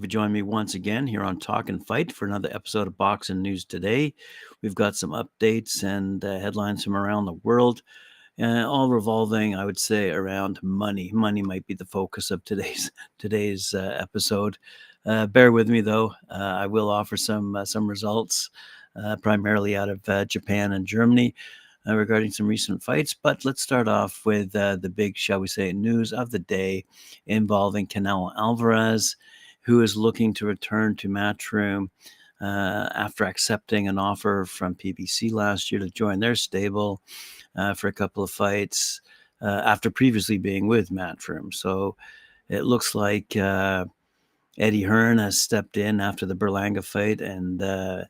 for joining me once again here on Talkin Fight for another episode of Boxing News Today. We've got some updates and uh, headlines from around the world, uh, all revolving, I would say, around money. Money might be the focus of today's today's uh, episode. Uh, bear with me, though. Uh, I will offer some uh, some results, primarily out of Japan and Germany. regarding some recent fights, but let's start off with the big, shall we say, news of the day involving Canelo Alvarez who is looking to return to Matchroom uh, after accepting an offer from PBC last year to join their stable uh, for a couple of fights uh, after previously being with Matchroom. So it looks like uh, Eddie Hearn has stepped in after the Berlanga fight and uh,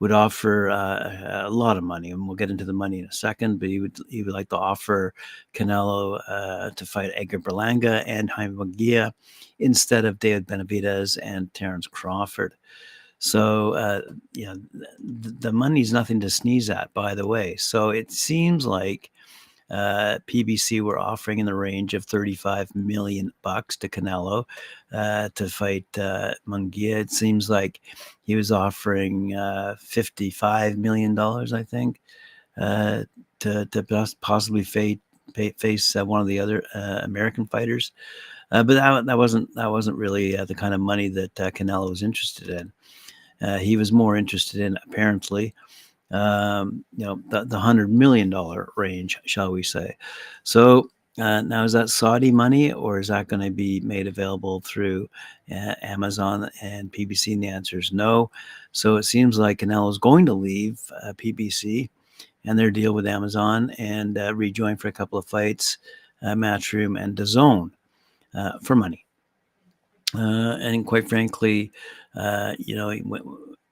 would offer uh, a lot of money, and we'll get into the money in a second. But he would he would like to offer Canelo uh, to fight Edgar Berlanga and Jaime Munguia instead of David Benavidez and Terence Crawford. So uh, you know the, the money's nothing to sneeze at, by the way. So it seems like uh, PBC were offering in the range of 35 million bucks to Canelo uh, to fight uh, Munguia. It seems like he was offering uh, 55 million dollars, I think, uh, to to possibly face face uh, one of the other uh, American fighters. but that, that wasn't that wasn't really the kind of money that Canelo was interested in. he was more interested in apparently um, you know, the, the hundred million dollar range, shall we say. So uh, now is that Saudi money or is that going to be made available through uh, Amazon and PBC? And the answer is no. So it seems like Canelo is going to leave uh, PBC and their deal with Amazon and uh, rejoin for a couple of fights, uh, Matchroom and DAZN uh, for money. and quite frankly, you know,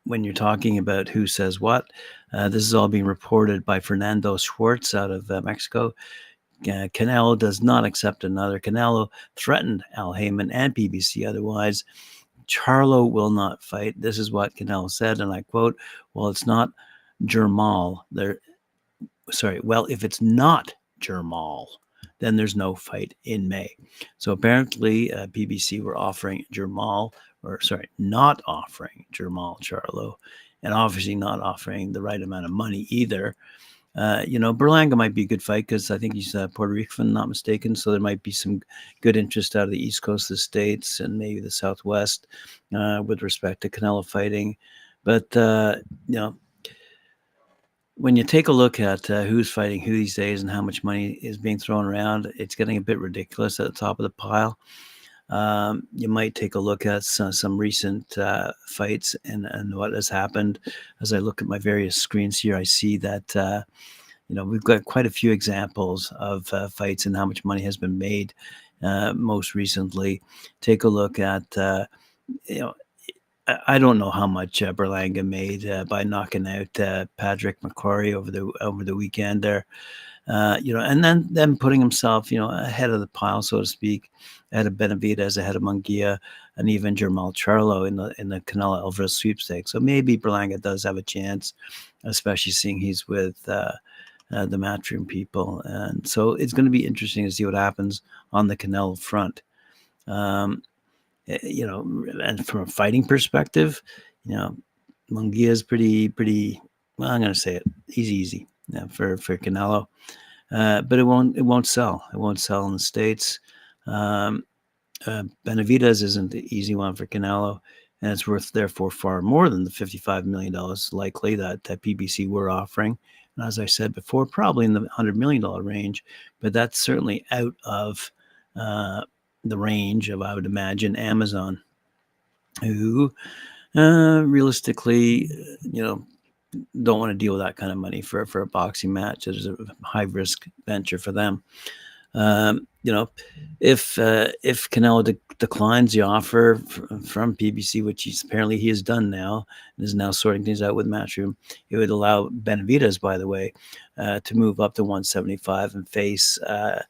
when you're talking about who says what. Uh, this is all being reported by Fernando Schwartz out of uh, Mexico. Uh, Canelo does not accept another. Canelo threatened Al Haymon and PBC otherwise. Charlo will not fight. This is what Canelo said, and I quote: "Well, it's not Jermall. There, sorry. Well, if it's not Jermall, then there's no fight in May. So apparently, uh, PBC were offering Jermall or sorry, not offering Jermall Charlo, and obviously not offering the right amount of money either. Uh, you know, Berlanga might be a good fight because I think he's uh, Puerto Rican, not mistaken. So there might be some good interest out of the East Coast of the states and maybe the Southwest uh, with respect to Canelo fighting. But uh, you know, when you take a look at uh, who's fighting who these days and how much money is being thrown around, it's getting a bit ridiculous at the top of the pile um, you might take a look at some, some recent uh, fights and, and what has happened. As I look at my various screens here, I see that uh, you know we've got quite a few examples of uh, fights and how much money has been made. Uh, most recently, take a look at uh, you know. I don't know how much uh, Berlanga made by knocking out Patrick McCrory over the over the weekend there. Uh, you know, and then then putting himself, you know, ahead of the pile, so to speak, ahead of Benavidez, ahead of Munguia, and even Jermall Charlo in the in the Canelo Alvarez sweepstakes. So maybe Berlanga does have a chance, especially seeing he's with uh, uh, the Matchroom people, and so it's going to be interesting to see what happens on the Canelo front. Um, you know, and from a fighting perspective, you know, Munguia is pretty pretty. Well, I'm going to say it. He's easy yeah, for for Canelo, uh, but it won't it won't sell. It won't sell in the states. Um, uh, Benavidez isn't the easy one for Canelo, and it's worth therefore far more than the fifty-five million dollars likely that, that PBC were offering. And as I said before, probably in the hundred million dollar range, but that's certainly out of uh, the range of I would imagine Amazon, who uh, realistically, you know, don't want to deal with that kind of money for for a boxing match. It's a high risk venture for them. Um, you know, if uh, if Canelo de- declines the offer f- from PBC, which he's apparently he has done now, and is now sorting things out with Matchroom, it would allow Benavidez, by the way, uh, to move up to 175 and face uh,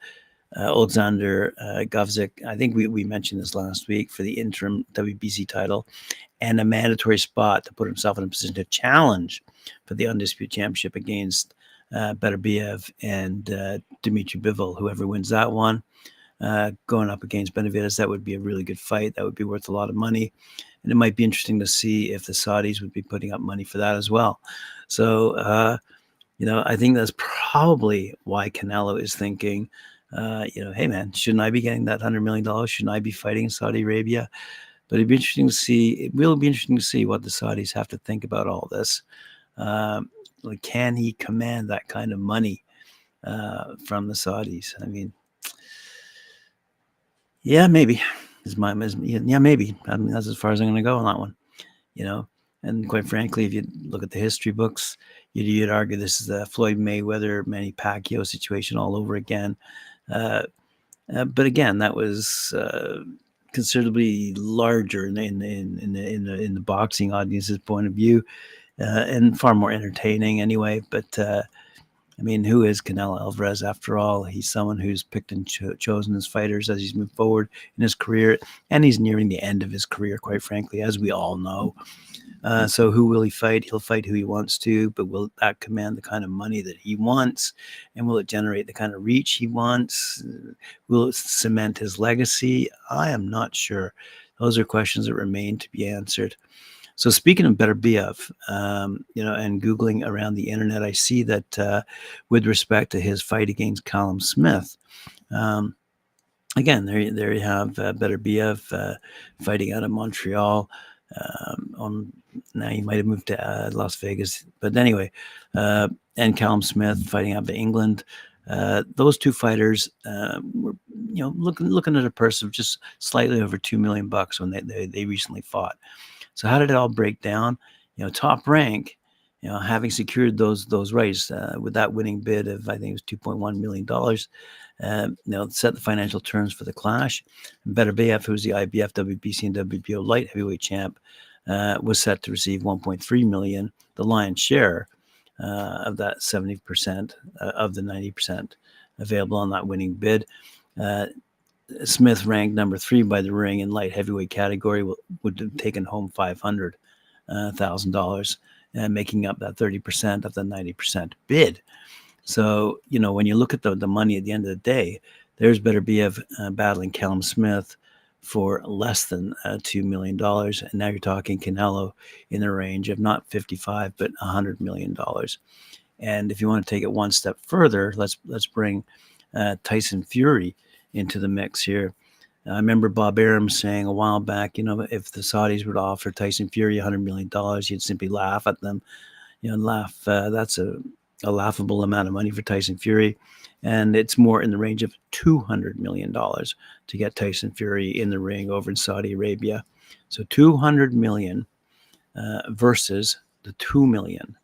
uh, Alexander uh, Gvozdyk. I think we, we mentioned this last week for the interim WBC title and a mandatory spot to put himself in a position to challenge for the undisputed championship against uh, Beterbiev and uh, Dmitry Bivol. Whoever wins that one uh, going up against Benavidez. That would be a really good fight. That would be worth a lot of money. And it might be interesting to see if the Saudis would be putting up money for that as well. So, uh, you know, I think that's probably why Canelo is thinking, uh, you know, hey man, shouldn't I be getting that hundred million dollars? Shouldn't I be fighting in Saudi Arabia? But it'd be interesting to see. It will be interesting to see what the Saudis have to think about all this. Um, like, can he command that kind of money uh, from the Saudis? I mean, yeah, maybe. Is my is, yeah, maybe. I mean, that's as far as I'm going to go on that one. You know, and quite frankly, if you look at the history books, you'd, you'd argue this is the Floyd Mayweather, Manny Pacquiao situation all over again. Uh, uh, but again, that was uh, considerably larger in, in, in, in, the, in, the, in the boxing audience's point of view uh, and far more entertaining anyway. But uh, I mean, who is Canelo Alvarez after all? He's someone who's picked and cho- chosen his fighters as he's moved forward in his career, and he's nearing the end of his career, quite frankly, as we all know. Uh, so who will he fight? He'll fight who he wants to, but will that command the kind of money that he wants? And will it generate the kind of reach he wants? Will it cement his legacy? I am not sure. Those are questions that remain to be answered. So speaking of Beterbiev, um, you know, and googling around the internet, I see that uh, with respect to his fight against Callum Smith, um, again, there there you have uh, B F uh, fighting out of Montreal. Um, on now he might have moved to uh, Las Vegas, but anyway, uh, and Callum Smith fighting out of England. Uh, those two fighters uh, were, you know, looking looking at a purse of just slightly over two million bucks when they, they, they recently fought. So how did it all break down? You know, top rank, you know, having secured those those rights uh, with that winning bid of I think it was two point one million dollars, uh, you know, set the financial terms for the clash. Beterbiev, who's the IBF, WBC, and WBO light heavyweight champ, uh, was set to receive 1.3 million, the lion's share uh, of that 70% uh, of the 90% available on that winning bid. Uh, Smith ranked number three by the ring in light heavyweight category would have taken home five hundred thousand dollars, uh, making up that thirty percent of the ninety percent bid. So you know when you look at the the money at the end of the day, there's Beterbiev uh, battling Callum Smith for less than uh, two million dollars, and now you're talking Canelo in the range of not fifty five but hundred million dollars. And if you want to take it one step further, let's let's bring uh, Tyson Fury into the mix here. I remember Bob Arum saying a while back, you know, if the Saudis were to offer Tyson Fury $100 million, you'd simply laugh at them. You know, laugh. Uh, that's a, a laughable amount of money for Tyson Fury. And it's more in the range of $200 million to get Tyson Fury in the ring over in Saudi Arabia. So 200 million uh, versus the 2 million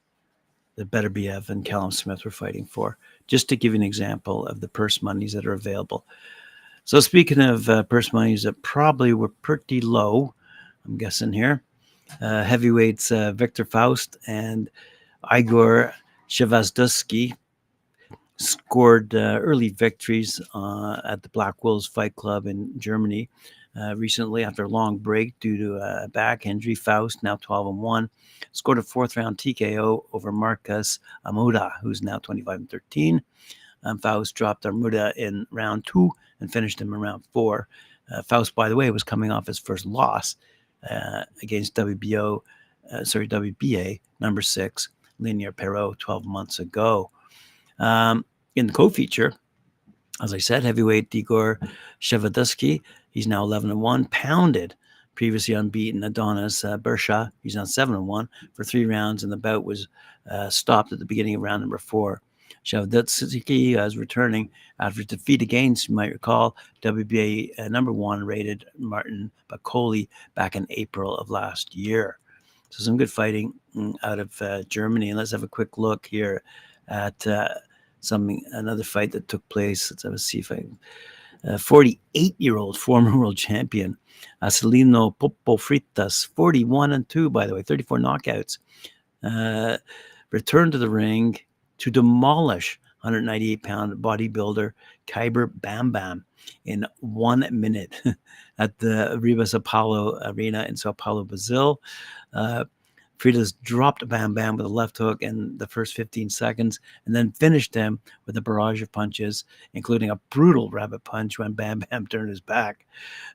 that Beterbiev and Callum Smith were fighting for. Just to give you an example of the purse monies that are available. So speaking of uh, purse monies that probably were pretty low, I'm guessing here, uh, heavyweights uh, Viktor Faust and Igor Shevadzutskiy scored uh, early victories uh, at the Black Wolves Fight Club in Germany uh, recently after a long break due to a back injury. Faust, now 12 and 1, scored a fourth round TKO over Marcus Arruda, who's now 25 and 13. Um, Faust dropped Arruda in round two and finished him in round four. Uh, Faust, by the way, was coming off his first loss uh, against WBO, uh, sorry, WBA number six, Lenier Pero, 12 months ago. Um, in the co-feature, as I said, heavyweight Igor Shevadzutskiy, he's now 11 and 1, pounded previously unbeaten Adonis uh, Bersha. He's now 7 and 1 for three rounds, and the bout was uh, stopped at the beginning of round number four. Shevadzutskiy is returning after defeat against, you might recall, WBA uh, number one rated Martin Bakole back in April of last year. So some good fighting mm, out of uh, Germany. And let's have a quick look here at uh, something another fight that took place. Let's have a see if I. 48 year old former world champion Acelino Popo Freitas, 41 and 2, by the way, 34 knockouts, uh, returned to the ring to demolish 198 pound bodybuilder Kyber Bam Bam in one minute at the Ribas Apollo Arena in Sao Paulo, Brazil. Uh, Freitas dropped Bam Bam with a left hook in the first 15 seconds and then finished him with a barrage of punches, including a brutal rabbit punch when Bam Bam turned his back.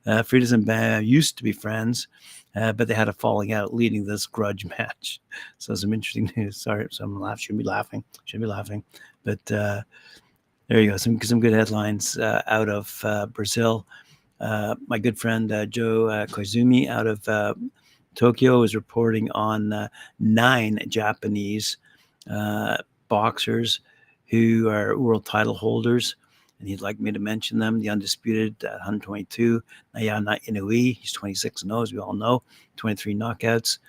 Uh, Freitas and Bam used to be friends, uh, but they had a falling out leading this grudge match. So some interesting news. Sorry, some laugh shouldn't be laughing, shouldn't be laughing, but uh, there you go. Some some good headlines uh, out of uh, Brazil. Uh, my good friend Joe Koizumi out of Tokyo is reporting on uh, nine Japanese uh, boxers who are world title holders. And he'd like me to mention them. The undisputed uh, 122, Naoya Inoue. He's 26 and 0, as we all know, 23 knockouts.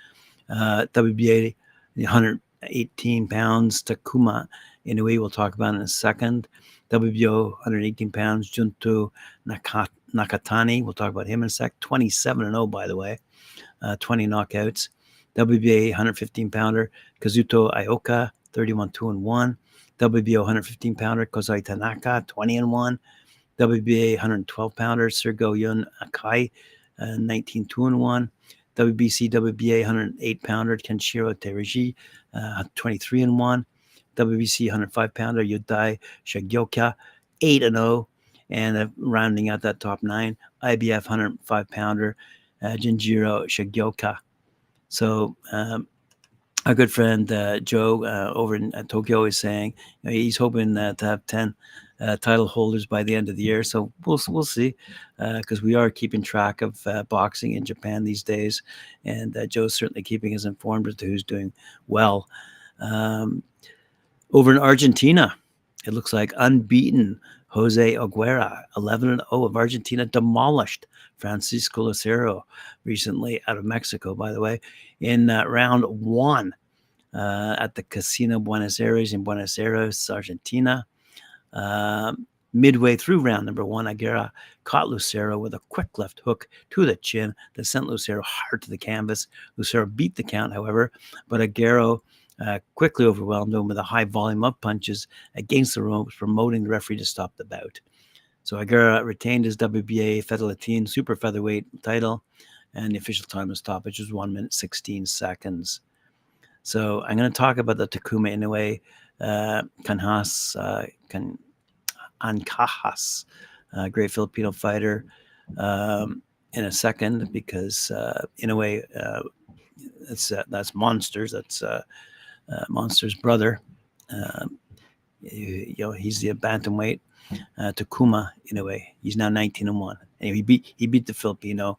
Uh, WBA, 118 pounds, Takuma Inoue, we'll talk about in a second. WBO, 118 pounds, Junto Nakatani, we'll talk about him in a sec. 27 and 0, by the way uh, 20 knockouts. WBA 115 pounder Kazuto Ioka 31 2 and 1. WBO 115 pounder Kosei Tanaka 20 and 1. WBA 112 pounder Seigo Yuri Akui uh, 19 2 and 1. WBC WBA 108 pounder Kenshiro Teraji uh, 23 and 1. WBC 105 pounder Yudai Shigeoka 8 and 0. And uh, rounding out that top nine, IBF 105 pounder Ginjiro Shigeoka. So um, our good friend uh, Joe uh, over in uh, Tokyo is saying you know, he's hoping uh, to have ten uh, title holders by the end of the year. So we'll we'll see because we are keeping track of boxing in Japan these days, and Joe's certainly keeping us informed as to who's doing well. Um, over in Argentina, it looks like unbeaten Jose Aguera, 11 0 of Argentina, demolished Francisco Lucero recently out of Mexico, by the way, in uh, round one uh, at the Casino Buenos Aires in Buenos Aires, Argentina. Uh, midway through round number one, Aguera caught Lucero with a quick left hook to the chin that sent Lucero hard to the canvas. Lucero beat the count, however, but Aguero uh, quickly overwhelmed him with a high volume of punches against the ropes, promoting the referee to stop the bout. So Aguera retained his WBA Fedelatin super featherweight title, and the official time of stoppage was one minute 16 seconds. So I'm going to talk about the Takuma Inoue uh, Kanhas, uh, Kan, Ancajas, uh, great Filipino fighter, um, in a second because uh, Inoue, uh, uh, that's Monsters, that's uh, uh, Monsters' brother. Um, you, know, he's the bantamweight uh, Takuma way, He's now 19 and one. And he beat he beat the Filipino,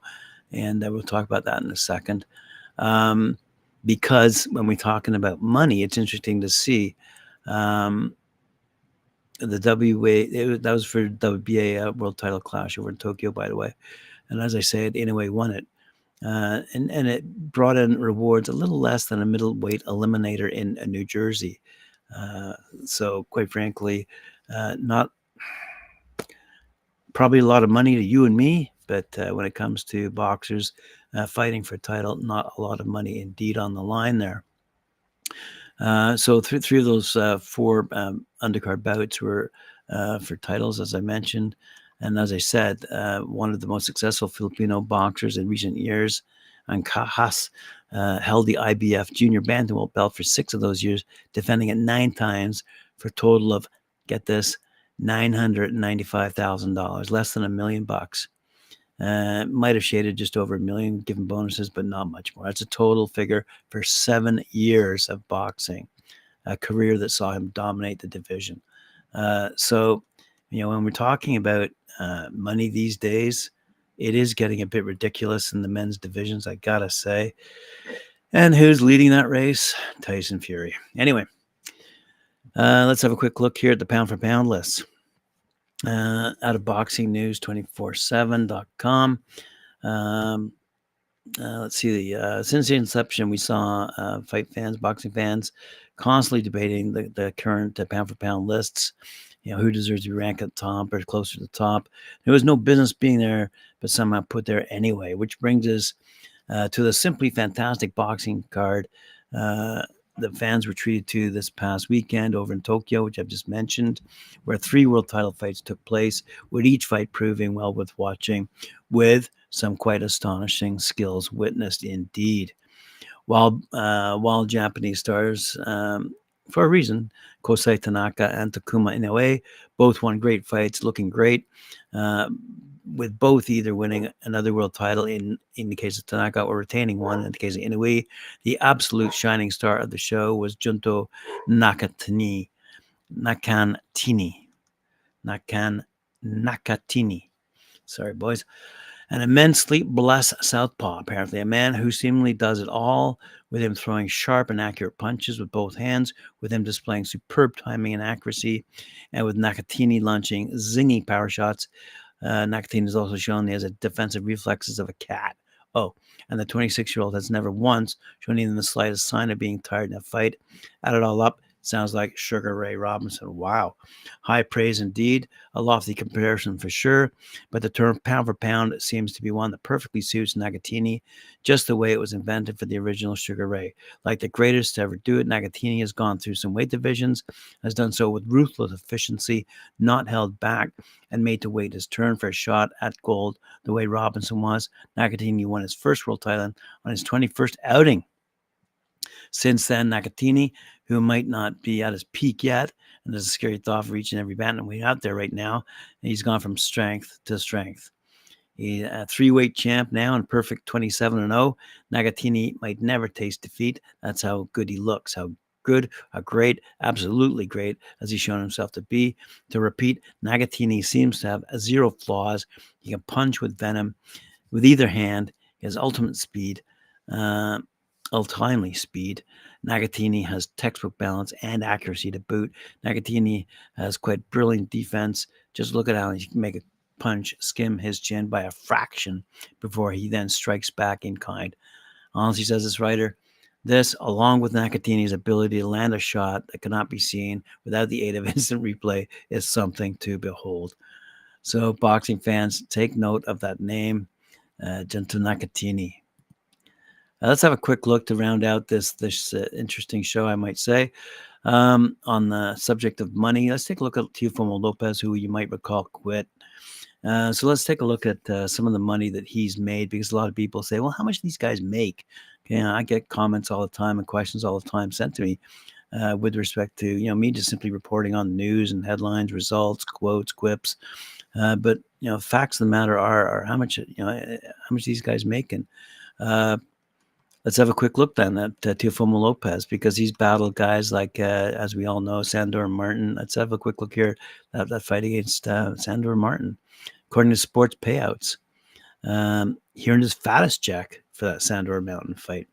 and uh, we'll talk about that in a second. Um, because when we're talking about money, it's interesting to see um, the WA. that was for WBA uh, World Title Clash over in Tokyo, by the way. And as I said, Inoue won it. Uh, and and it brought in rewards a little less than a middleweight eliminator in uh, New Jersey. Uh, so, quite frankly, uh, not probably a lot of money to you and me, but uh, when it comes to boxers uh, fighting for title, not a lot of money indeed on the line there. So th- three of those four um, undercard bouts were for titles, as I mentioned, and as I said, uh, one of the most successful Filipino boxers in recent years, Ancajas, held the IBF Junior Bantamweight belt for six of those years, defending it nine times for a total of get this $995,000, less than a million bucks. Uh, might have shaded just over a million given bonuses, but not much more. That's a total figure for seven years of boxing, a career that saw him dominate the division. Uh, so, you know, when we're talking about uh, money these days, it is getting a bit ridiculous in the men's divisions, I gotta say. And who's leading that race? Tyson Fury. Anyway, uh, let's have a quick look here at the pound for pound list. Uh, out of boxing news 247.com. Um, uh, let's see. The, uh, since the inception, we saw uh, fight fans, boxing fans, constantly debating the, the current uh, pound for pound lists. You know, who deserves to be ranked at the top or closer to the top. There was no business being there, but somehow put there anyway, which brings us uh, to the simply fantastic boxing card uh, the fans were treated to this past weekend over in Tokyo, which I've just mentioned, where three world title fights took place, with each fight proving well worth watching, with some quite astonishing skills witnessed indeed. while uh, while Japanese stars um, for a reason. Kosei Tanaka and Takuma Inoue both won great fights, looking great. Uh, with both either winning another world title in in the case of Tanaka or retaining one in the case of Inoue. The absolute shining star of the show was Junto Nakatani. Nakantini. Nakan Nakatini. Sorry, boys an immensely blessed southpaw, apparently, a man who seemingly does it all, with him throwing sharp and accurate punches with both hands, with him displaying superb timing and accuracy, and with Nakatini launching zingy power shots. Uh, Nakatini is also shown he has a defensive reflexes of a cat. Oh, and the 26 year old has never once shown even the slightest sign of being tired in a fight. Add it all up, Sounds like Sugar Ray Robinson. Wow. High praise indeed. A lofty comparison for sure. But the term pound for pound seems to be one that perfectly suits Nagatini, just the way it was invented for the original Sugar Ray. Like the greatest to ever do it, Nagatini has gone through some weight divisions, has done so with ruthless efficiency, not held back, and made to wait his turn for a shot at gold the way Robinson was. Nagatini won his first world title on his 21st outing. Since then, Nakatini who might not be at his peak yet. And there's a scary thought for each and every bantamweight out there right now. He's gone from strength to strength. He's a three weight champ now and perfect 27 and 0. Nagatini might never taste defeat. That's how good he looks, how good, how great, absolutely great as he's shown himself to be. To repeat, Nagatini seems to have zero flaws. He can punch with venom with either hand. Has ultimate speed, uh, untimely speed. Nagatini has textbook balance and accuracy to boot. Nagatini has quite brilliant defense. Just look at how he can make a punch skim his chin by a fraction before he then strikes back in kind. Honestly, says this writer, this, along with Nakatini's ability to land a shot that cannot be seen without the aid of instant replay, is something to behold. So, boxing fans, take note of that name, uh, Gento Nakatini. Uh, let's have a quick look to round out this this uh, interesting show, I might say. Um, on the subject of money, let's take a look at Teofimo Lopez, who you might recall quit. Uh, so let's take a look at uh, some of the money that he's made because a lot of people say, well, how much do these guys make? Okay, I get comments all the time and questions all the time sent to me uh, with respect to, you know, me just simply reporting on news and headlines, results, quotes, quips. Uh, but, you know, facts of the matter are, are how much, you know, how much these guys making. Uh, let's have a quick look then at uh, Teofimo Lopez because he's battled guys like, uh, as we all know, Sandor Martin. Let's have a quick look here at that fight against uh, Sandor Martin. According to sports payouts, um, he earned his fattest check for that Sandor Mountain fight.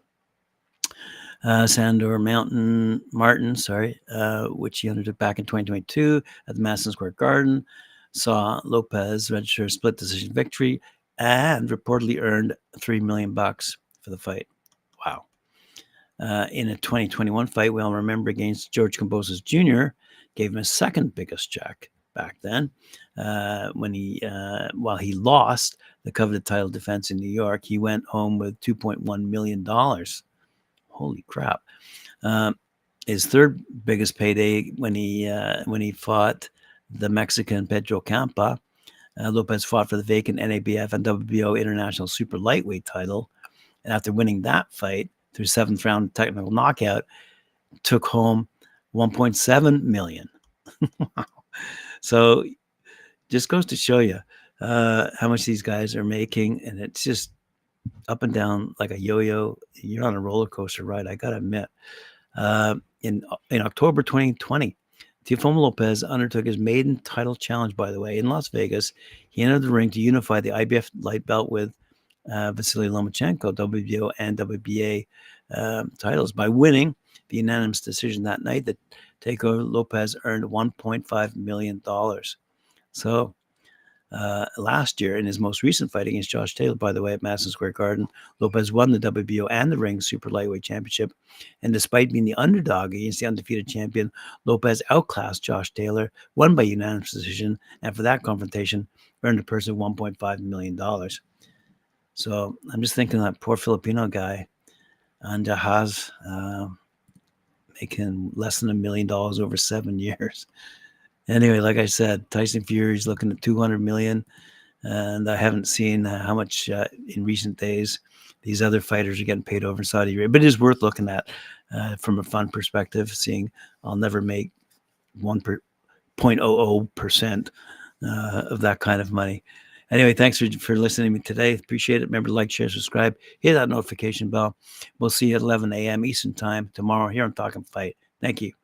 Uh, Sandor Mountain Martin, sorry, uh, which he undertook back in 2022 at the Madison Square Garden, saw Lopez register a split decision victory and reportedly earned three million bucks for the fight. Wow. Uh, in a 2021 fight, we all remember against George Kambosos Jr., gave him his second biggest check back then. Uh, when he, uh, while he lost the coveted title defense in New York, he went home with 2.1 million dollars. Holy crap! Um, his third biggest payday when he uh, when he fought the Mexican Pedro Campa. Uh, Lopez fought for the vacant NABF and WBO International Super Lightweight title and after winning that fight through seventh round technical knockout, took home 1.7 million. So just goes to show you uh, how much these guys are making, and it's just up and down like a yo-yo. You're on a roller coaster ride. I gotta admit. Uh, in in October 2020, Teofimo Lopez undertook his maiden title challenge. By the way, in Las Vegas, he entered the ring to unify the IBF light belt with uh, Vasily Lomachenko WBO and WBA uh, titles by winning the unanimous decision that night. That Takeover Lopez earned 1.5 million dollars. So uh, last year, in his most recent fight against Josh Taylor, by the way, at Madison Square Garden, Lopez won the WBO and the Ring Super Lightweight Championship. And despite being the underdog against the undefeated champion, Lopez outclassed Josh Taylor, won by unanimous decision, and for that confrontation, earned a purse of $1.5 million. So I'm just thinking that poor Filipino guy, Ancajas, uh, making less than a million dollars over seven years. Anyway, like I said, Tyson Fury's looking at 200 million, and I haven't seen uh, how much uh, in recent days these other fighters are getting paid over in Saudi Arabia. But it is worth looking at uh, from a fun perspective, seeing I'll never make one per 0.00 percent uh, of that kind of money. Anyway, thanks for, for listening to me today. Appreciate it. Remember to like, share, subscribe, hit that notification bell. We'll see you at 11 a.m. Eastern Time tomorrow here on Talkin Fight. Thank you.